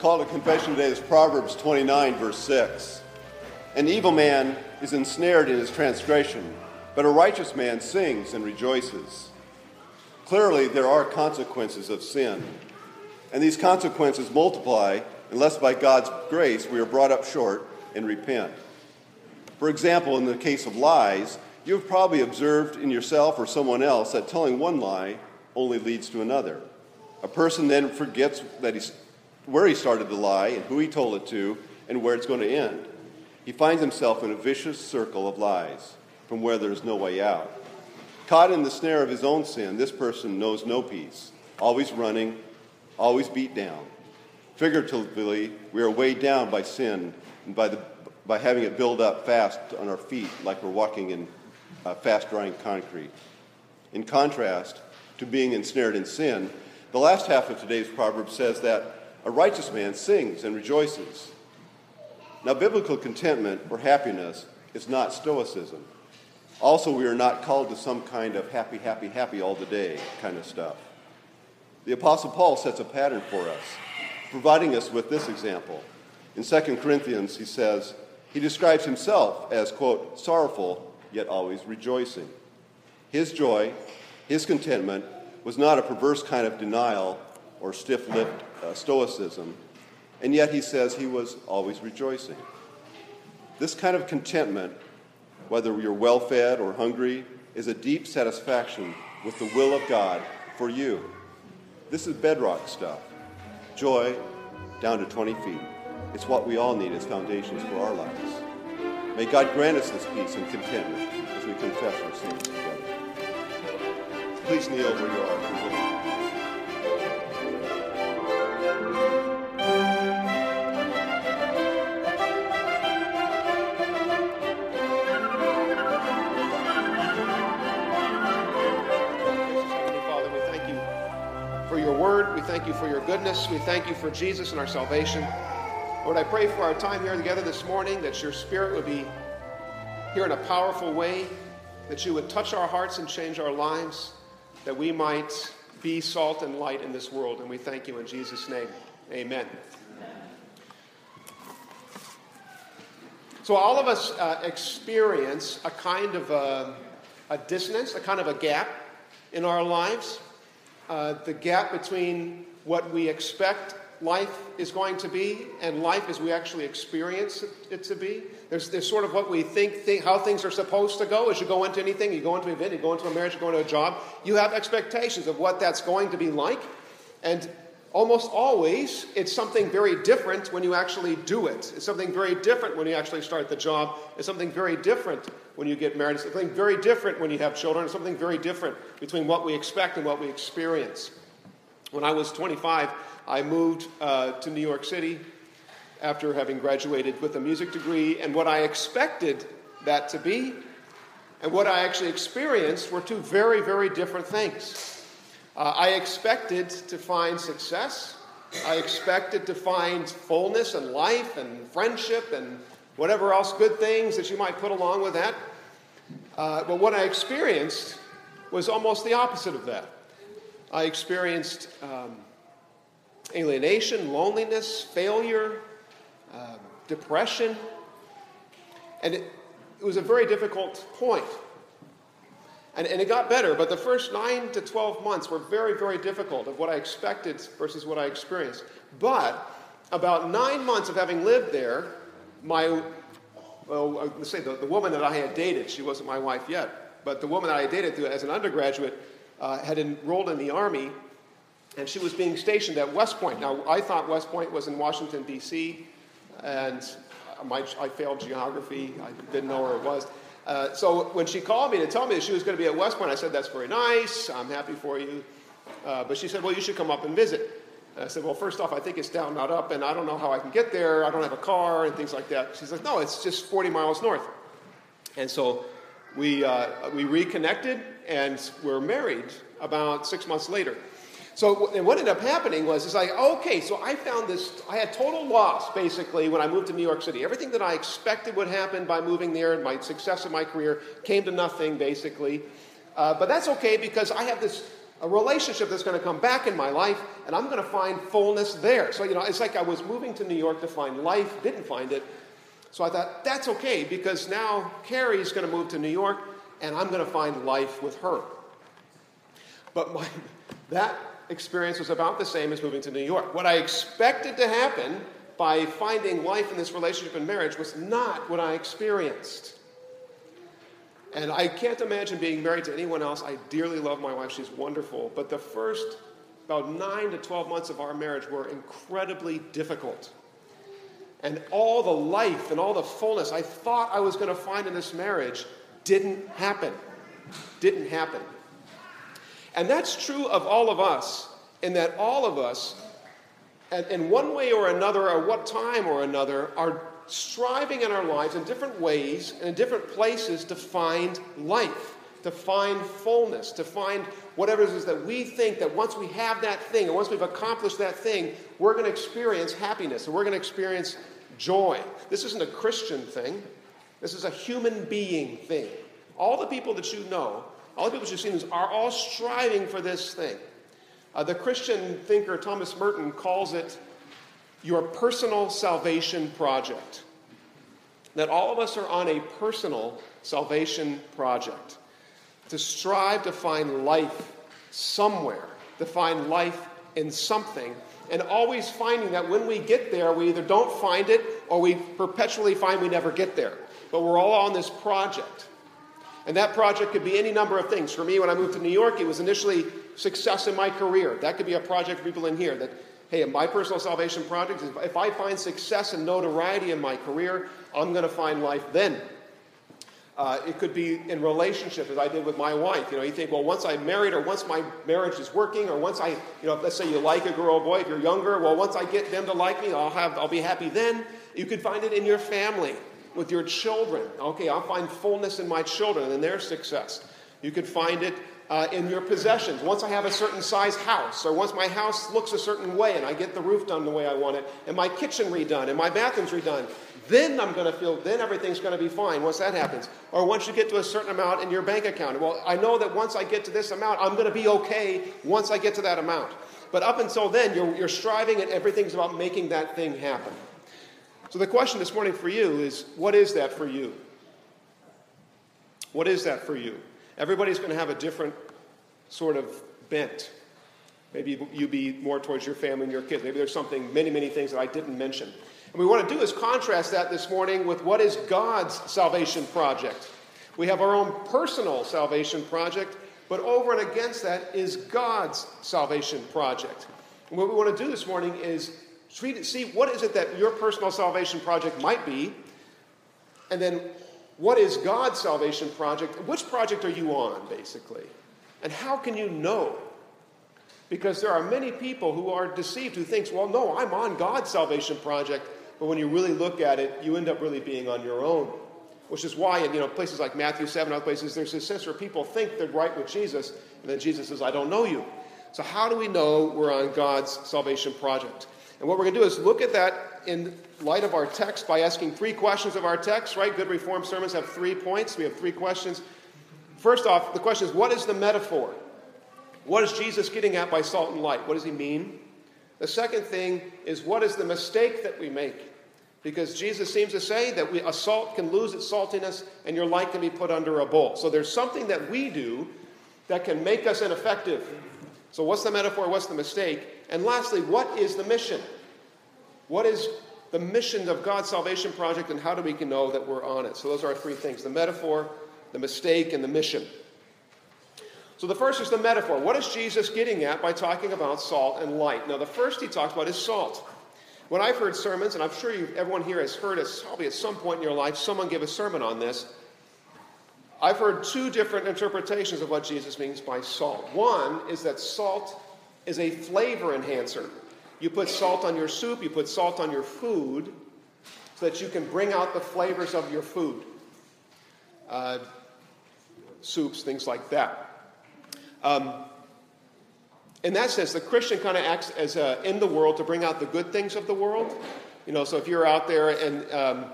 Call to confession today is Proverbs 29, verse 6. An evil man is ensnared in his transgression, but a righteous man sings and rejoices. Clearly, there are consequences of sin, and these consequences multiply unless by God's grace we are brought up short and repent. For example, in the case of lies, you have probably observed in yourself or someone else that telling one lie only leads to another. A person then forgets that he's, where he started the lie and who he told it to and where it's going to end. He finds himself in a vicious circle of lies from where there's no way out. Caught in the snare of his own sin, this person knows no peace, always running, always beat down. Figuratively, we are weighed down by sin and by, the, by having it build up fast on our feet like we're walking in uh, fast drying concrete. In contrast to being ensnared in sin, the last half of today's proverb says that a righteous man sings and rejoices. Now, biblical contentment or happiness is not stoicism. Also, we are not called to some kind of happy, happy, happy all the day kind of stuff. The Apostle Paul sets a pattern for us, providing us with this example. In 2 Corinthians, he says, he describes himself as, quote, sorrowful, yet always rejoicing. His joy, his contentment, was not a perverse kind of denial or stiff lipped uh, stoicism, and yet he says he was always rejoicing. This kind of contentment, whether you're well fed or hungry, is a deep satisfaction with the will of God for you. This is bedrock stuff. Joy down to 20 feet. It's what we all need as foundations for our lives. May God grant us this peace and contentment as we confess our sins together. Please kneel where you are. You for your goodness. We thank you for Jesus and our salvation. Lord, I pray for our time here together this morning that your Spirit would be here in a powerful way, that you would touch our hearts and change our lives, that we might be salt and light in this world. And we thank you in Jesus' name. Amen. So, all of us uh, experience a kind of a, a dissonance, a kind of a gap in our lives uh, the gap between what we expect life is going to be and life as we actually experience it, to be. There's, there's sort of what we think, think, how things are supposed to go. As you go into anything, you go into an event, you go into a marriage, you go into a job, you have expectations of what that's going to be like. And almost always, it's something very different when you actually do it. It's something very different when you actually start the job. It's something very different when you get married. It's something very different when you have children. It's something very different between what we expect and what we experience. When I was 25, I moved uh, to New York City after having graduated with a music degree, and what I expected that to be and what I actually experienced were two very, very different things. Uh, I expected to find success. I expected to find fullness and life and friendship and whatever else good things that you might put along with that. Uh, but what I experienced was almost the opposite of that. I experienced um, alienation, loneliness, failure, uh, depression, and it, it, was a very difficult point. And, and it got better, but the first nine to 12 months were very, very difficult of what I expected versus what I experienced. But about nine months of having lived there, my well, let's say the, the woman that I had dated, she wasn't my wife yet, but the woman that I dated as an undergraduate uh, had enrolled in the Army, and she was being stationed at West Point. Now, I thought West Point was in Washington, D.C., and my, I failed geography. I didn't know where it was. Uh, so when she called me to tell me that she was going to be at West Point, I said, That's very nice. I'm happy for you. Uh, but she said, Well, you should come up and visit. And I said, Well, first off, I think it's down, not up, and I don't know how I can get there. I don't have a car, and things like that. She's like, No, it's just 40 miles north. And so we, uh, we reconnected, and we're married about six months later. So and what ended up happening was, it's like, okay, so I found this, I had total loss basically when I moved to New York City. Everything that I expected would happen by moving there, and my success in my career came to nothing basically. Uh, but that's okay because I have this a relationship that's going to come back in my life, and I'm going to find fullness there. So, you know, it's like I was moving to New York to find life, didn't find it. So I thought, that's okay because now Carrie's going to move to New York, and I'm going to find life with her. But my, that experience was about the same as moving to New York. What I expected to happen by finding life in this relationship and marriage was not what I experienced. And I can't imagine being married to anyone else. I dearly love my wife, she's wonderful. But the first about nine to 12 months of our marriage were incredibly difficult. And all the life and all the fullness I thought I was going to find in this marriage didn't happen. Didn't happen. And that's true of all of us, in that all of us, in one way or another, or what time or another, are striving in our lives in different ways and in different places to find life, to find fullness, to find whatever it is that we think that once we have that thing, and once we've accomplished that thing, we're going to experience happiness and we're going to experience joy. This isn't a Christian thing, this is a human being thing. All the people that you know all the people you've seen are all striving for this thing. Uh, the Christian thinker Thomas Merton calls it your personal salvation project. That all of us are on a personal salvation project to strive to find life somewhere, to find life in something, and always finding that when we get there, we either don't find it or we perpetually find we never get there. But we're all on this project. And that project could be any number of things. For me, when I moved to New York, it was initially success in my career. That could be a project for people in here that, hey, my personal salvation project is if I find success and notoriety in my career, I'm going to find life then. Uh, it could be in relationship, as I did with my wife. You know, you think, well, once I'm married, or once my marriage is working, or once I, you know, let's say you like a girl or boy, if you're younger, well, once I get them to like me, I'll have, I'll be happy then. You could find it in your family with your children. Okay, I'll find fullness in my children and their success. You could find it uh, in your possessions. Once I have a certain size house, or once my house looks a certain way and I get the roof done the way I want it, and my kitchen redone, and my bathrooms redone, then I'm going to feel, then everything's going to be fine once that happens. Or once you get to a certain amount in your bank account. Well, I know that once I get to this amount, I'm going to be okay once I get to that amount. But up until then, you're, you're striving and everything's about making that thing happen. So the question this morning for you is what is that for you? What is that for you? Everybody's going to have a different sort of bent. Maybe you be more towards your family and your kids. Maybe there's something, many, many things that I didn't mention. And we want to do is contrast that this morning with what is God's salvation project. We have our own personal salvation project, but over and against that is God's salvation project. And what we want to do this morning is see what is it that your personal salvation project might be, and then what is God's salvation project? Which project are you on, basically? And how can you know? Because there are many people who are deceived who thinks, well, no, I'm on God's salvation project, but when you really look at it, you end up really being on your own. Which is why in you know, places like Matthew 7, other places, there's this sense where people think they're right with Jesus, and then Jesus says, I don't know you. So, how do we know we're on God's salvation project? And what we're going to do is look at that in light of our text by asking three questions of our text, right? Good Reformed sermons have three points. We have three questions. First off, the question is what is the metaphor? What is Jesus getting at by salt and light? What does he mean? The second thing is what is the mistake that we make? Because Jesus seems to say that we, a salt can lose its saltiness and your light can be put under a bowl. So there's something that we do that can make us ineffective. So, what's the metaphor? What's the mistake? And lastly, what is the mission? What is the mission of God's salvation project, and how do we know that we're on it? So, those are our three things the metaphor, the mistake, and the mission. So, the first is the metaphor. What is Jesus getting at by talking about salt and light? Now, the first he talks about is salt. When I've heard sermons, and I'm sure everyone here has heard it probably at some point in your life, someone give a sermon on this. I've heard two different interpretations of what Jesus means by salt. One is that salt is a flavor enhancer. You put salt on your soup, you put salt on your food so that you can bring out the flavors of your food. Uh, soups, things like that. Um, in that sense, the Christian kind of acts as a, in the world to bring out the good things of the world. You know, so if you're out there and um,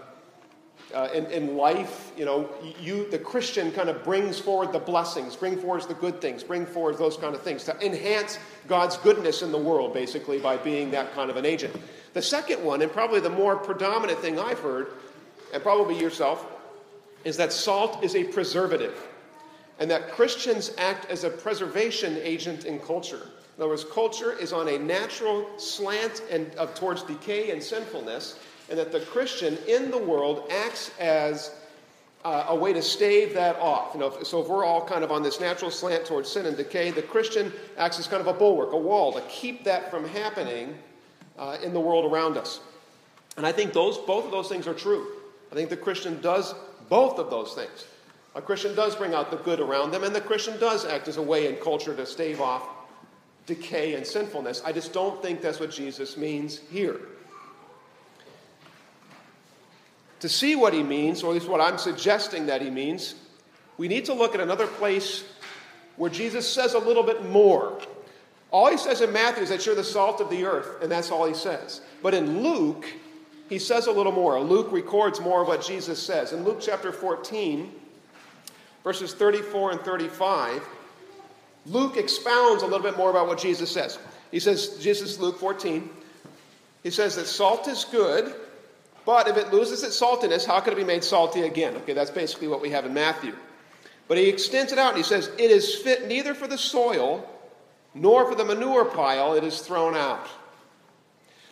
uh, in, in life, you know, you, the Christian kind of brings forward the blessings, bring forward the good things, bring forward those kind of things to enhance God's goodness in the world, basically, by being that kind of an agent. The second one, and probably the more predominant thing I've heard, and probably yourself, is that salt is a preservative, and that Christians act as a preservation agent in culture. In other words, culture is on a natural slant and of, towards decay and sinfulness, and that the Christian in the world acts as uh, a way to stave that off. You know, so if we're all kind of on this natural slant towards sin and decay, the Christian acts as kind of a bulwark, a wall to keep that from happening uh, in the world around us. And I think those, both of those things are true. I think the Christian does both of those things. A Christian does bring out the good around them, and the Christian does act as a way in culture to stave off decay and sinfulness. I just don't think that's what Jesus means here. To see what he means, or at least what I'm suggesting that he means, we need to look at another place where Jesus says a little bit more. All he says in Matthew is that you're the salt of the earth, and that's all he says. But in Luke, he says a little more. Luke records more of what Jesus says. In Luke chapter 14, verses 34 and 35, Luke expounds a little bit more about what Jesus says. He says, Jesus, Luke 14, he says that salt is good, but if it loses its saltiness, how can it be made salty again? Okay, that's basically what we have in Matthew. But he extends it out and he says, It is fit neither for the soil nor for the manure pile, it is thrown out.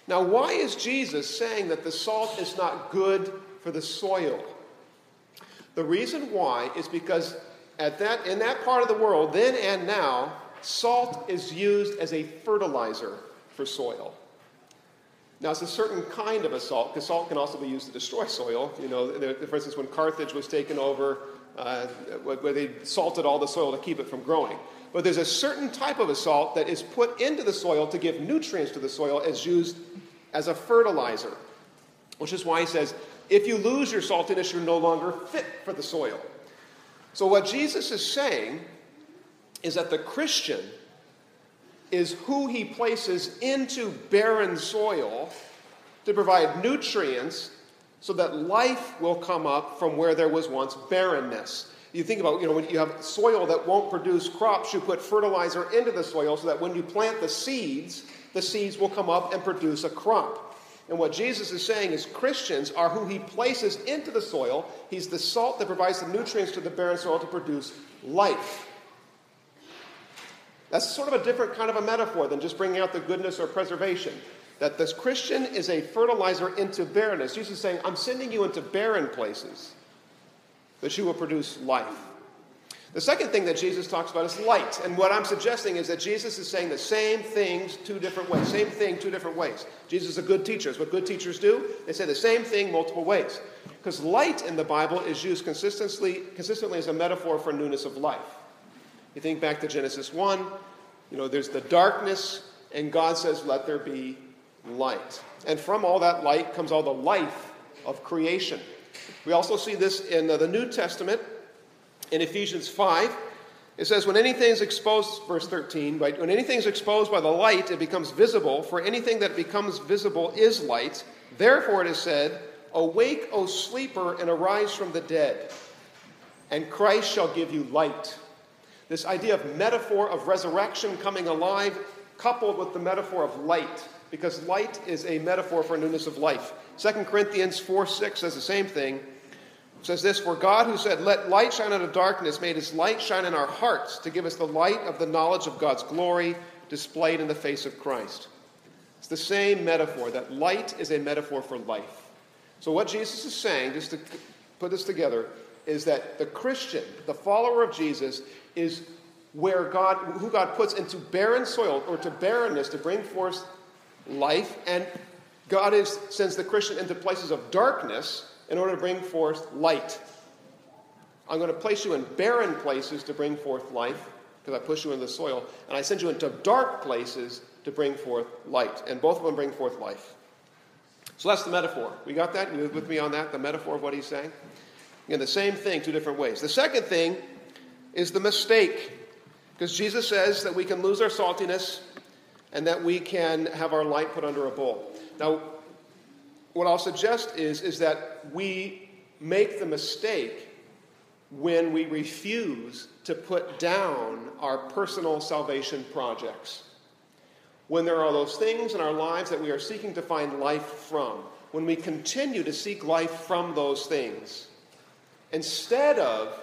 Now, why is Jesus saying that the salt is not good for the soil? The reason why is because at that, in that part of the world, then and now, salt is used as a fertilizer for soil. Now, it's a certain kind of a salt, because salt can also be used to destroy soil. You know, for instance, when Carthage was taken over, uh, where they salted all the soil to keep it from growing. But there's a certain type of a salt that is put into the soil to give nutrients to the soil as used as a fertilizer, which is why he says, if you lose your saltiness, you're no longer fit for the soil. So, what Jesus is saying is that the Christian is who he places into barren soil to provide nutrients so that life will come up from where there was once barrenness. You think about, you know, when you have soil that won't produce crops, you put fertilizer into the soil so that when you plant the seeds, the seeds will come up and produce a crop. And what Jesus is saying is Christians are who he places into the soil. He's the salt that provides the nutrients to the barren soil to produce life. That's sort of a different kind of a metaphor than just bringing out the goodness or preservation. That this Christian is a fertilizer into barrenness. Jesus is saying, I'm sending you into barren places that you will produce life. The second thing that Jesus talks about is light. And what I'm suggesting is that Jesus is saying the same things two different ways. Same thing two different ways. Jesus is a good teacher. It's what good teachers do. They say the same thing multiple ways. Because light in the Bible is used consistently, consistently as a metaphor for newness of life. You think back to Genesis 1, you know, there's the darkness, and God says, Let there be light. And from all that light comes all the life of creation. We also see this in the New Testament, in Ephesians 5. It says, When anything is exposed, verse 13, right? When anything is exposed by the light, it becomes visible, for anything that becomes visible is light. Therefore, it is said, Awake, O sleeper, and arise from the dead, and Christ shall give you light. This idea of metaphor of resurrection coming alive, coupled with the metaphor of light, because light is a metaphor for newness of life. 2 Corinthians 4 6 says the same thing. It says this For God, who said, Let light shine out of darkness, made his light shine in our hearts to give us the light of the knowledge of God's glory displayed in the face of Christ. It's the same metaphor, that light is a metaphor for life. So, what Jesus is saying, just to put this together, is that the Christian, the follower of Jesus, is where God, who God puts into barren soil or to barrenness to bring forth life, and God is, sends the Christian into places of darkness in order to bring forth light. I'm going to place you in barren places to bring forth life, because I push you into the soil, and I send you into dark places to bring forth light. And both of them bring forth life. So that's the metaphor. We got that? You with me on that? The metaphor of what he's saying? Again, the same thing, two different ways. The second thing is the mistake. Because Jesus says that we can lose our saltiness and that we can have our light put under a bowl. Now, what I'll suggest is, is that we make the mistake when we refuse to put down our personal salvation projects. When there are those things in our lives that we are seeking to find life from, when we continue to seek life from those things, instead of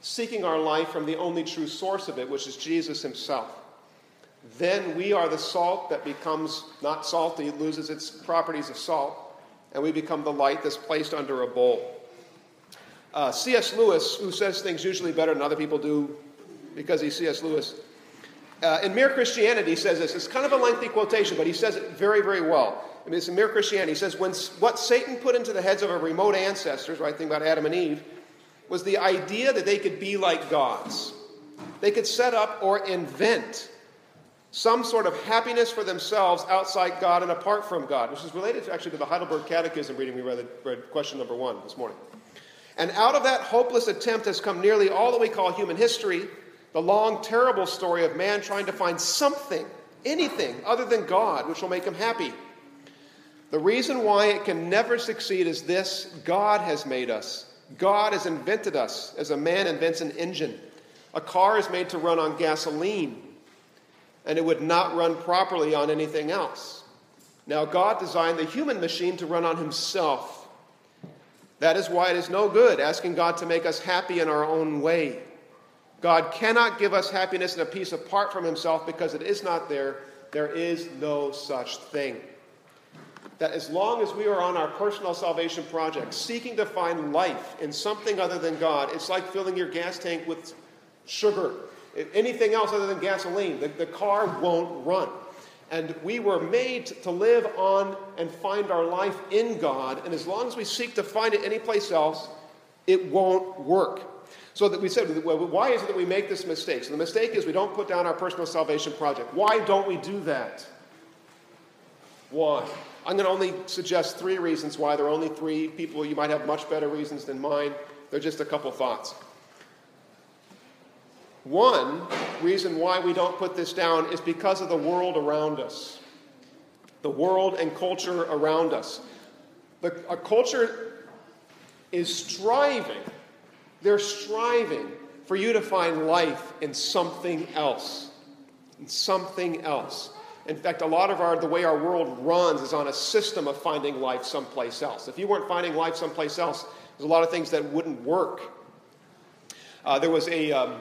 seeking our life from the only true source of it, which is Jesus Himself, then we are the salt that becomes not salty, loses its properties of salt, and we become the light that's placed under a bowl. Uh, C.S. Lewis, who says things usually better than other people do because he's C.S. Lewis, uh, in Mere Christianity, says this. It's kind of a lengthy quotation, but he says it very, very well. I mean, it's in Mere Christianity. He says, When what Satan put into the heads of our remote ancestors, right, think about Adam and Eve, was the idea that they could be like gods. They could set up or invent some sort of happiness for themselves outside God and apart from God, which is related to, actually to the Heidelberg Catechism reading we read, read question number one this morning. And out of that hopeless attempt has come nearly all that we call human history, the long, terrible story of man trying to find something, anything other than God, which will make him happy. The reason why it can never succeed is this God has made us. God has invented us as a man invents an engine. A car is made to run on gasoline, and it would not run properly on anything else. Now, God designed the human machine to run on himself. That is why it is no good asking God to make us happy in our own way. God cannot give us happiness and a peace apart from himself because it is not there. There is no such thing. That as long as we are on our personal salvation project, seeking to find life in something other than God, it's like filling your gas tank with sugar. Anything else other than gasoline, the, the car won't run. And we were made to live on and find our life in God. And as long as we seek to find it anyplace else, it won't work. So that we said, well, why is it that we make this mistake? So the mistake is we don't put down our personal salvation project. Why don't we do that? Why? I'm going to only suggest three reasons why. There are only three people. You might have much better reasons than mine. They're just a couple thoughts. One reason why we don't put this down is because of the world around us, the world and culture around us. The, a culture is striving, they're striving for you to find life in something else. In something else. In fact, a lot of our, the way our world runs is on a system of finding life someplace else. If you weren't finding life someplace else, there's a lot of things that wouldn't work. Uh, there was a, um,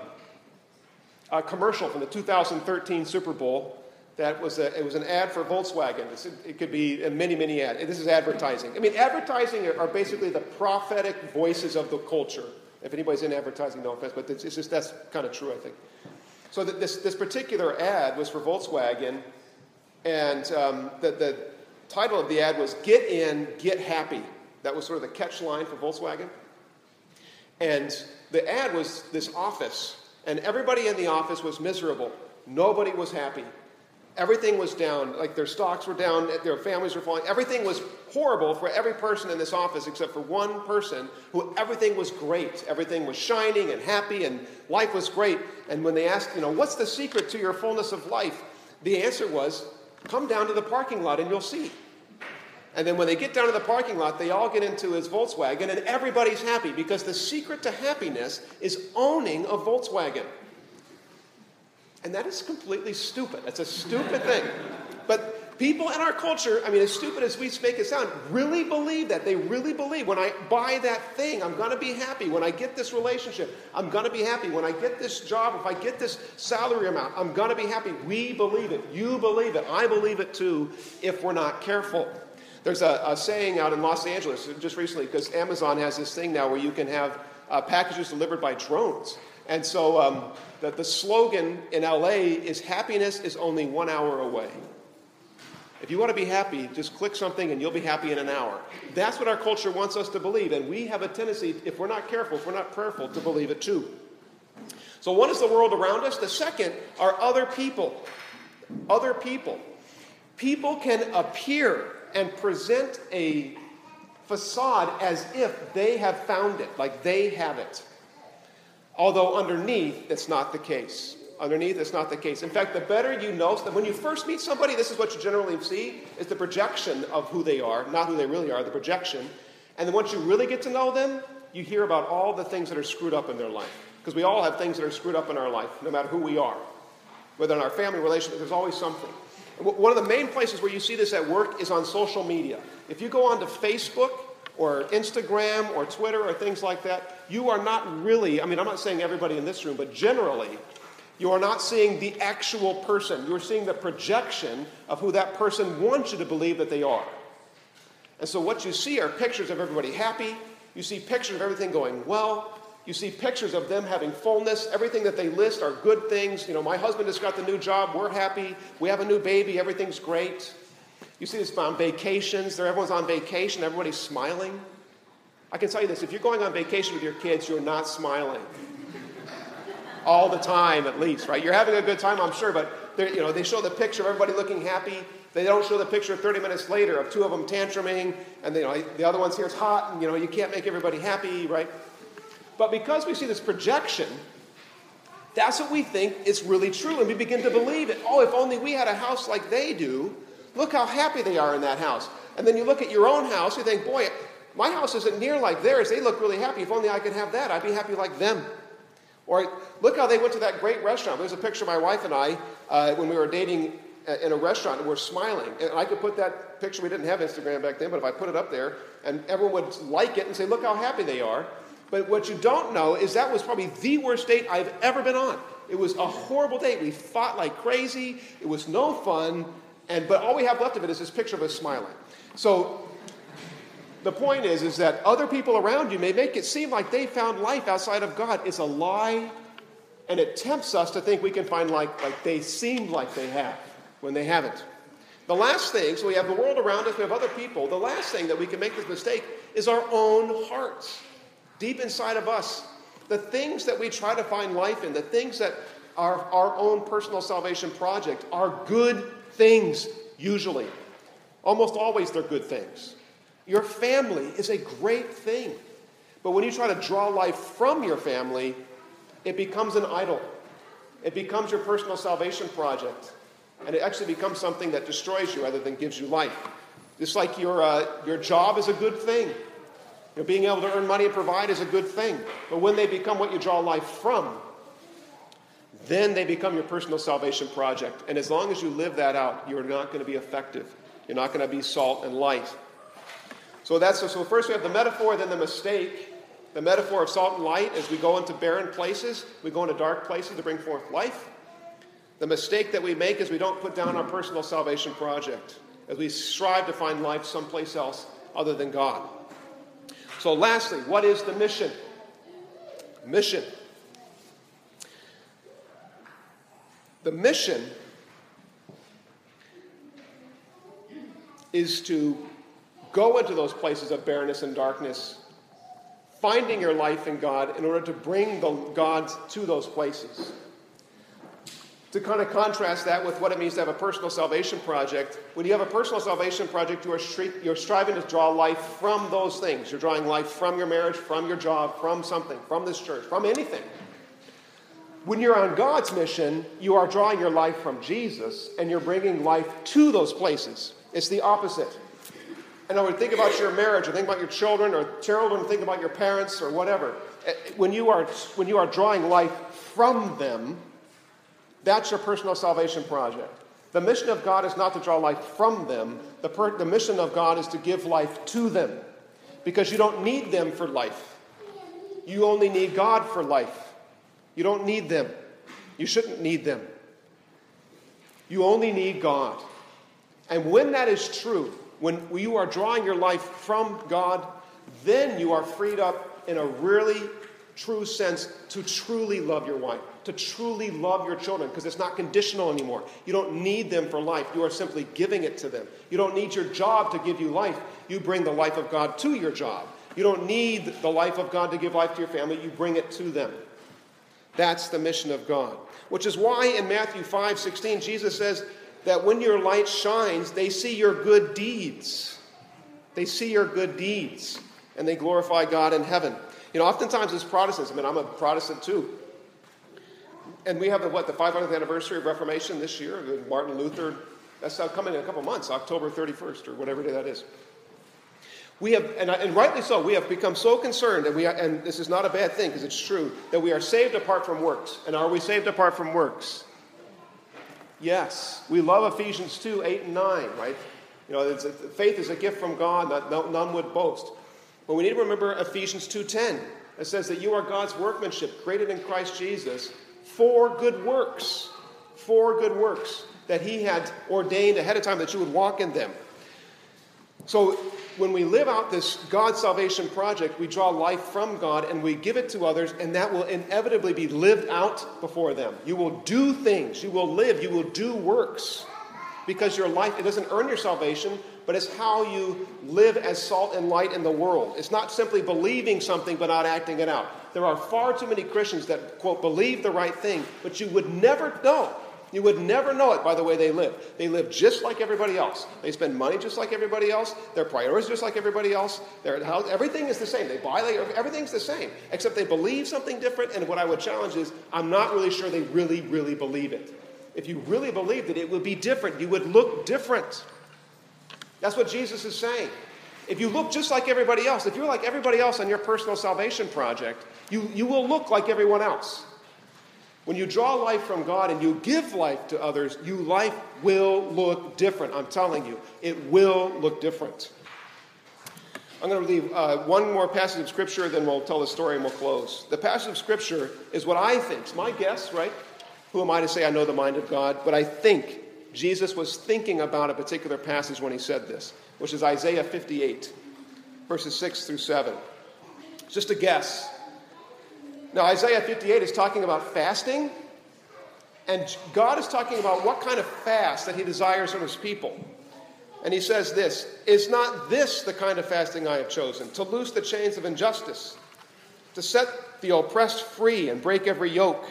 a commercial from the 2013 Super Bowl that was a, it was an ad for Volkswagen. It could be a many, many ads. This is advertising. I mean, advertising are basically the prophetic voices of the culture. If anybody's in advertising, no offense, but it's, it's just that's kind of true, I think. So this, this particular ad was for Volkswagen, and um, the, the title of the ad was Get In, Get Happy. That was sort of the catch line for Volkswagen. And the ad was this office and everybody in the office was miserable. Nobody was happy. Everything was down. Like their stocks were down, their families were falling. Everything was horrible for every person in this office except for one person who everything was great. Everything was shining and happy and life was great. And when they asked, you know, what's the secret to your fullness of life? The answer was, come down to the parking lot and you'll see. And then when they get down to the parking lot, they all get into his Volkswagen, and everybody's happy because the secret to happiness is owning a Volkswagen. And that is completely stupid. It's a stupid thing. But people in our culture, I mean, as stupid as we make it sound, really believe that. They really believe when I buy that thing, I'm going to be happy. When I get this relationship, I'm going to be happy. When I get this job, if I get this salary amount, I'm going to be happy. We believe it. You believe it. I believe it too if we're not careful. There's a, a saying out in Los Angeles just recently because Amazon has this thing now where you can have uh, packages delivered by drones. And so um, the, the slogan in LA is happiness is only one hour away. If you want to be happy, just click something and you'll be happy in an hour. That's what our culture wants us to believe. And we have a tendency, if we're not careful, if we're not prayerful, to believe it too. So, one is the world around us, the second are other people. Other people. People can appear and present a facade as if they have found it, like they have it. Although underneath, that's not the case. Underneath, it's not the case. In fact, the better you know, when you first meet somebody, this is what you generally see, is the projection of who they are, not who they really are, the projection. And then once you really get to know them, you hear about all the things that are screwed up in their life. Because we all have things that are screwed up in our life, no matter who we are. Whether in our family relationship, there's always something. One of the main places where you see this at work is on social media. If you go onto Facebook or Instagram or Twitter or things like that, you are not really, I mean, I'm not saying everybody in this room, but generally, you are not seeing the actual person. You're seeing the projection of who that person wants you to believe that they are. And so what you see are pictures of everybody happy. You see pictures of everything going well. You see pictures of them having fullness. Everything that they list are good things. You know, my husband has got the new job. We're happy. We have a new baby. Everything's great. You see this on vacations. There, Everyone's on vacation. Everybody's smiling. I can tell you this if you're going on vacation with your kids, you're not smiling all the time at least, right? You're having a good time, I'm sure, but you know, they show the picture of everybody looking happy. They don't show the picture 30 minutes later of two of them tantruming, and you know, the other one's here, it's hot, and you know, you can't make everybody happy, right? But because we see this projection, that's what we think is really true, and we begin to believe it. Oh, if only we had a house like they do, look how happy they are in that house. And then you look at your own house, you think, boy, my house isn't near like theirs. They look really happy. If only I could have that, I'd be happy like them. Or look how they went to that great restaurant. There's a picture of my wife and I uh, when we were dating uh, in a restaurant and we're smiling. And I could put that picture, we didn't have Instagram back then, but if I put it up there and everyone would like it and say, look how happy they are. But what you don't know is that was probably the worst date I've ever been on. It was a horrible date. We fought like crazy. It was no fun. And, but all we have left of it is this picture of us smiling. So the point is, is that other people around you may make it seem like they found life outside of God. It's a lie, and it tempts us to think we can find life like they seem like they have when they haven't. The last thing, so we have the world around us, we have other people. The last thing that we can make this mistake is our own hearts. Deep inside of us, the things that we try to find life in, the things that are our own personal salvation project, are good things, usually. Almost always, they're good things. Your family is a great thing. But when you try to draw life from your family, it becomes an idol. It becomes your personal salvation project. And it actually becomes something that destroys you rather than gives you life. Just like your, uh, your job is a good thing. You know, being able to earn money and provide is a good thing. But when they become what you draw life from, then they become your personal salvation project. And as long as you live that out, you're not going to be effective. You're not going to be salt and light. So that's so first we have the metaphor, then the mistake. The metaphor of salt and light as we go into barren places, we go into dark places to bring forth life. The mistake that we make is we don't put down our personal salvation project as we strive to find life someplace else other than God. So, lastly, what is the mission? Mission. The mission is to go into those places of barrenness and darkness, finding your life in God in order to bring the God to those places. To kind of contrast that with what it means to have a personal salvation project, when you have a personal salvation project, you are stri- you're striving to draw life from those things. You're drawing life from your marriage, from your job, from something, from this church, from anything. When you're on God's mission, you are drawing your life from Jesus and you're bringing life to those places. It's the opposite. And I would think about your marriage, or think about your children, or children, think about your parents, or whatever. Eh, when you are, when you are drawing life from them, that's your personal salvation project. The mission of God is not to draw life from them, the, per, the mission of God is to give life to them. Because you don't need them for life. You only need God for life. You don't need them. You shouldn't need them. You only need God. And when that is true, when you are drawing your life from God, then you are freed up in a really true sense to truly love your wife, to truly love your children, because it's not conditional anymore. You don't need them for life. You are simply giving it to them. You don't need your job to give you life. You bring the life of God to your job. You don't need the life of God to give life to your family. You bring it to them. That's the mission of God. Which is why in Matthew 5 16, Jesus says that when your light shines, they see your good deeds. They see your good deeds and they glorify God in heaven. You know, oftentimes as Protestants, I mean, I'm a Protestant too. And we have the, what, the 500th anniversary of Reformation this year, Martin Luther. That's coming in a couple months, October 31st or whatever day that is. We have, and, and, rightly so, we have become so concerned, and, we and this is not a bad thing because it's true, that we are saved apart from works. And are we saved apart from works? Yes. We love Ephesians 2 8 and 9, right? You know, a, faith is a gift from God, not, no, none would boast. But we need to remember Ephesians 2.10. It says that you are God's workmanship, created in Christ Jesus, for good works. For good works that he had ordained ahead of time that you would walk in them. So when we live out this God salvation project, we draw life from God and we give it to others, and that will inevitably be lived out before them. You will do things, you will live, you will do works because your life, it doesn't earn your salvation, but it's how you live as salt and light in the world. It's not simply believing something but not acting it out. There are far too many Christians that, quote, believe the right thing, but you would never know. You would never know it by the way they live. They live just like everybody else. They spend money just like everybody else. Their priorities just like everybody else. Their house, everything is the same. They buy, they, everything's the same, except they believe something different. And what I would challenge is, I'm not really sure they really, really believe it if you really believed it, it would be different. You would look different. That's what Jesus is saying. If you look just like everybody else, if you're like everybody else on your personal salvation project, you, you will look like everyone else. When you draw life from God and you give life to others, you life will look different. I'm telling you, it will look different. I'm going to leave uh, one more passage of Scripture, then we'll tell the story and we'll close. The passage of Scripture is what I think, it's my guess, right? Who am I to say I know the mind of God? But I think Jesus was thinking about a particular passage when he said this, which is Isaiah 58, verses 6 through 7. just a guess. Now, Isaiah 58 is talking about fasting, and God is talking about what kind of fast that he desires from his people. And he says this Is not this the kind of fasting I have chosen? To loose the chains of injustice, to set the oppressed free and break every yoke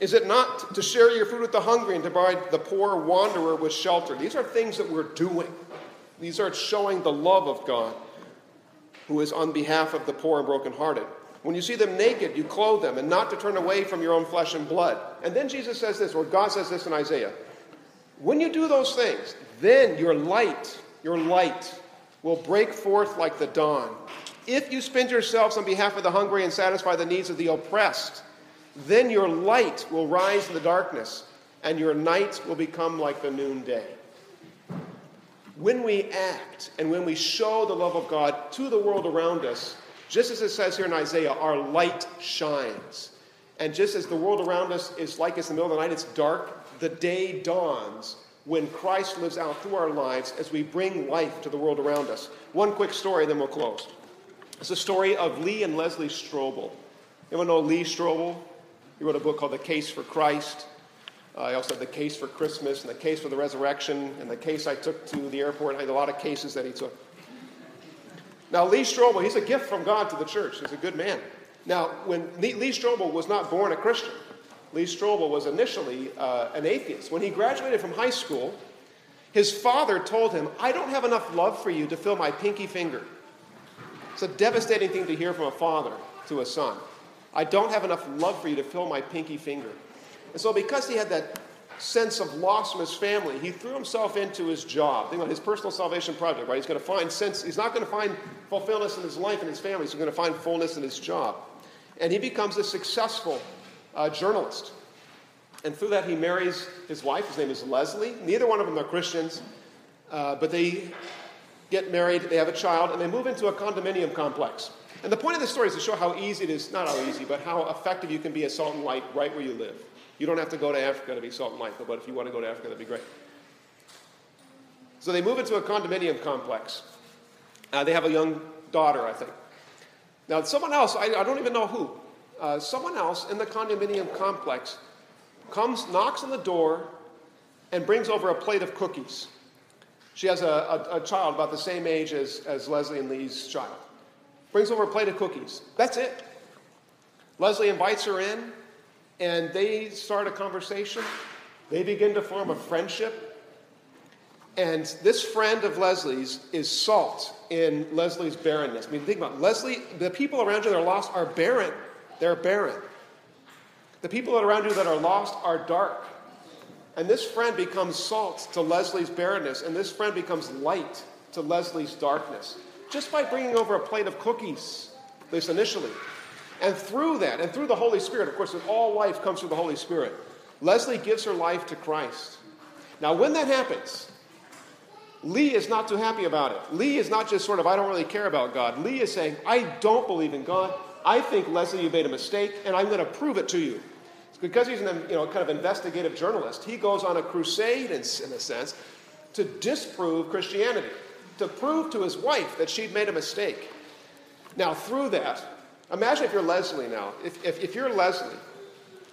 is it not to share your food with the hungry and to provide the poor wanderer with shelter? These are things that we're doing. These are showing the love of God, who is on behalf of the poor and brokenhearted. When you see them naked, you clothe them, and not to turn away from your own flesh and blood. And then Jesus says this, or God says this in Isaiah When you do those things, then your light, your light, will break forth like the dawn. If you spend yourselves on behalf of the hungry and satisfy the needs of the oppressed, then your light will rise in the darkness, and your night will become like the noonday. When we act and when we show the love of God to the world around us, just as it says here in Isaiah, our light shines. And just as the world around us is like it's the middle of the night, it's dark, the day dawns when Christ lives out through our lives as we bring life to the world around us. One quick story, then we'll close. It's the story of Lee and Leslie Strobel. Anyone know Lee Strobel? He wrote a book called The Case for Christ. Uh, he also had The Case for Christmas and The Case for the Resurrection and The Case I Took to the Airport. I had a lot of cases that he took. Now, Lee Strobel, he's a gift from God to the church. He's a good man. Now, when Lee Strobel was not born a Christian, Lee Strobel was initially uh, an atheist. When he graduated from high school, his father told him, I don't have enough love for you to fill my pinky finger. It's a devastating thing to hear from a father to a son. I don't have enough love for you to fill my pinky finger. And so, because he had that sense of loss from his family, he threw himself into his job. Think about his personal salvation project, right? He's going to find sense, he's not going to find fulfillment in his life and his family, he's going to find fullness in his job. And he becomes a successful uh, journalist. And through that, he marries his wife. His name is Leslie. Neither one of them are Christians, uh, but they get married, they have a child, and they move into a condominium complex. And the point of this story is to show how easy it is, not how easy, but how effective you can be as salt and light right where you live. You don't have to go to Africa to be salt and light, but if you want to go to Africa, that'd be great. So they move into a condominium complex. Uh, they have a young daughter, I think. Now, someone else, I, I don't even know who, uh, someone else in the condominium complex comes, knocks on the door, and brings over a plate of cookies. She has a, a, a child about the same age as, as Leslie and Lee's child brings over a plate of cookies. That's it. Leslie invites her in, and they start a conversation. They begin to form a friendship. And this friend of Leslie's is salt in Leslie's barrenness. I mean, think about it. Leslie, the people around you that are lost are barren. They're barren. The people that are around you that are lost are dark. And this friend becomes salt to Leslie's barrenness, and this friend becomes light to Leslie's darkness. Just by bringing over a plate of cookies, at least initially. And through that, and through the Holy Spirit, of course, all life comes through the Holy Spirit, Leslie gives her life to Christ. Now, when that happens, Lee is not too happy about it. Lee is not just sort of, I don't really care about God. Lee is saying, I don't believe in God. I think, Leslie, you made a mistake, and I'm going to prove it to you. It's because he's an you know, kind of investigative journalist. He goes on a crusade, in, in a sense, to disprove Christianity, to prove to his wife that she'd made a mistake. Now, through that, imagine if you're Leslie now. If, if, if you're Leslie,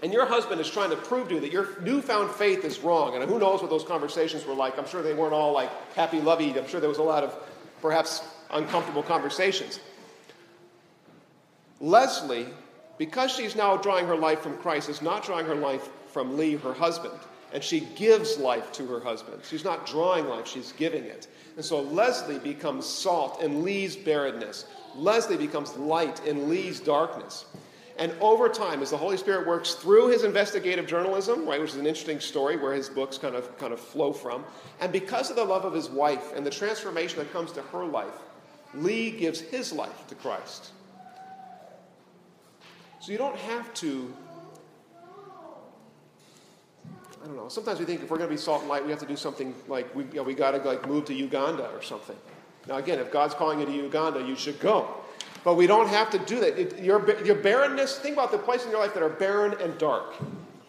and your husband is trying to prove to you that your newfound faith is wrong, and who knows what those conversations were like. I'm sure they weren't all like happy lovey. I'm sure there was a lot of perhaps uncomfortable conversations. Leslie, because she's now drawing her life from Christ, is not drawing her life from Lee, her husband. And she gives life to her husband. She's not drawing life, she's giving it. And so Leslie becomes salt in Lee's barrenness. Leslie becomes light in Lee's darkness. And over time, as the Holy Spirit works through his investigative journalism, right, which is an interesting story where his books kind of, kind of flow from, and because of the love of his wife and the transformation that comes to her life, Lee gives his life to Christ. So you don't have to, I don't know, sometimes we think if we're going to be salt and light, we have to do something like, we, you know, we got to like move to Uganda or something. Now, again, if God's calling you to Uganda, you should go. But we don't have to do that. It, your, your barrenness, think about the places in your life that are barren and dark.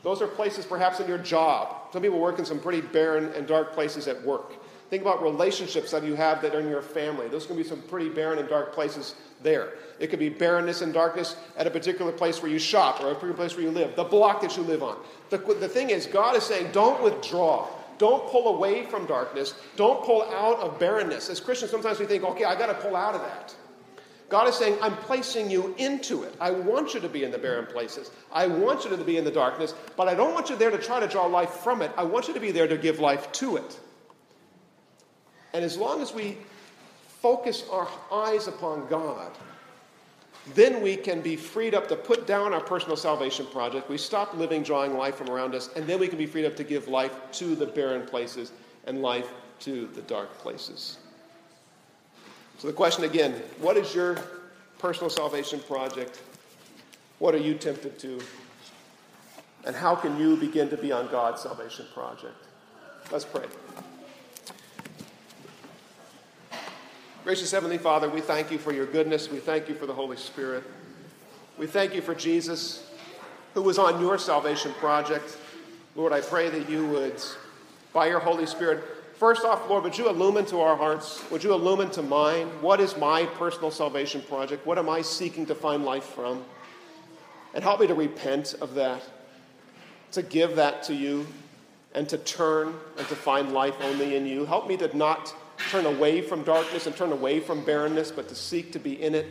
Those are places perhaps in your job. Some people work in some pretty barren and dark places at work. Think about relationships that you have that are in your family. Those can be some pretty barren and dark places there. It could be barrenness and darkness at a particular place where you shop or a particular place where you live, the block that you live on. The, the thing is, God is saying, don't withdraw. Don't pull away from darkness. Don't pull out of barrenness. As Christians, sometimes we think, okay, I got to pull out of that. God is saying, I'm placing you into it. I want you to be in the barren places. I want you to be in the darkness, but I don't want you there to try to draw life from it. I want you to be there to give life to it. And as long as we focus our eyes upon God, then we can be freed up to put down our personal salvation project. We stop living drawing life from around us, and then we can be freed up to give life to the barren places and life to the dark places. So the question again what is your personal salvation project? What are you tempted to? And how can you begin to be on God's salvation project? Let's pray. Gracious Heavenly Father, we thank you for your goodness. We thank you for the Holy Spirit. We thank you for Jesus, who was on your salvation project. Lord, I pray that you would, by your Holy Spirit, First off, Lord, would you illumine to our hearts? Would you illumine to mine? What is my personal salvation project? What am I seeking to find life from? And help me to repent of that, to give that to you, and to turn and to find life only in you. Help me to not turn away from darkness and turn away from barrenness, but to seek to be in it,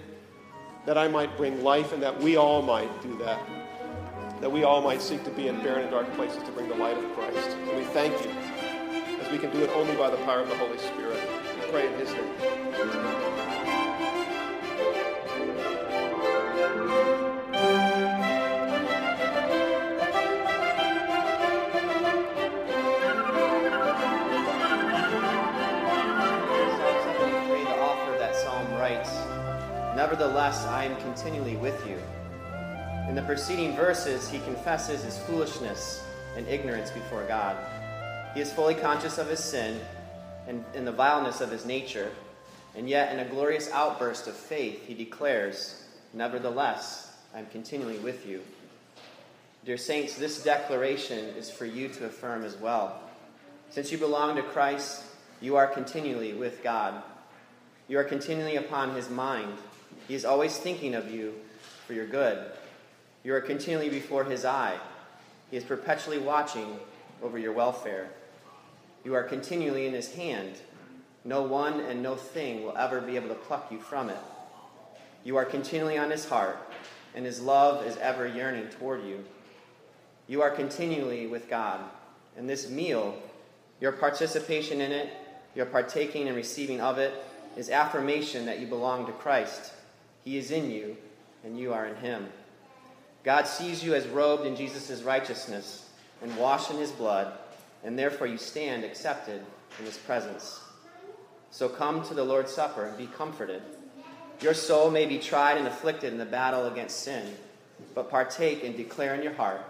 that I might bring life and that we all might do that. That we all might seek to be in barren and dark places to bring the light of Christ. And we thank you as we can do it only by the power of the Holy Spirit. We pray in His name. Nevertheless, I am continually with you. In the preceding verses, he confesses his foolishness and ignorance before God. He is fully conscious of his sin and in the vileness of his nature, and yet in a glorious outburst of faith, he declares, Nevertheless, I am continually with you. Dear saints, this declaration is for you to affirm as well. Since you belong to Christ, you are continually with God. You are continually upon his mind. He is always thinking of you for your good. You are continually before his eye. He is perpetually watching over your welfare. You are continually in his hand. No one and no thing will ever be able to pluck you from it. You are continually on his heart, and his love is ever yearning toward you. You are continually with God, and this meal, your participation in it, your partaking and receiving of it, is affirmation that you belong to Christ. He is in you, and you are in him. God sees you as robed in Jesus' righteousness and washed in his blood, and therefore you stand accepted in his presence. So come to the Lord's Supper and be comforted. Your soul may be tried and afflicted in the battle against sin, but partake and declare in your heart,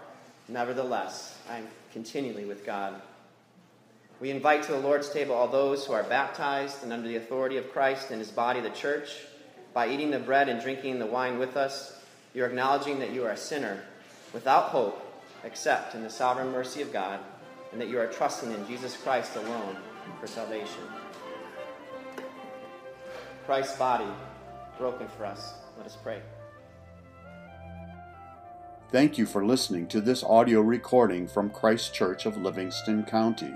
Nevertheless, I am continually with God. We invite to the Lord's table all those who are baptized and under the authority of Christ and his body, the church. By eating the bread and drinking the wine with us, you're acknowledging that you are a sinner without hope except in the sovereign mercy of God, and that you are trusting in Jesus Christ alone for salvation. Christ's body broken for us. Let us pray. Thank you for listening to this audio recording from Christ Church of Livingston County.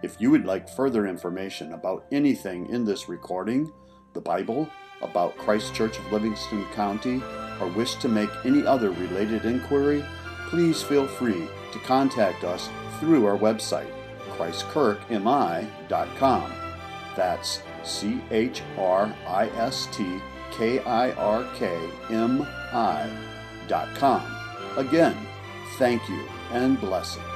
If you would like further information about anything in this recording, the Bible, about Christ Church of Livingston County, or wish to make any other related inquiry, please feel free to contact us through our website, christkirkmi.com. That's C H R I S T K I R K M I dot com. Again, thank you and blessings.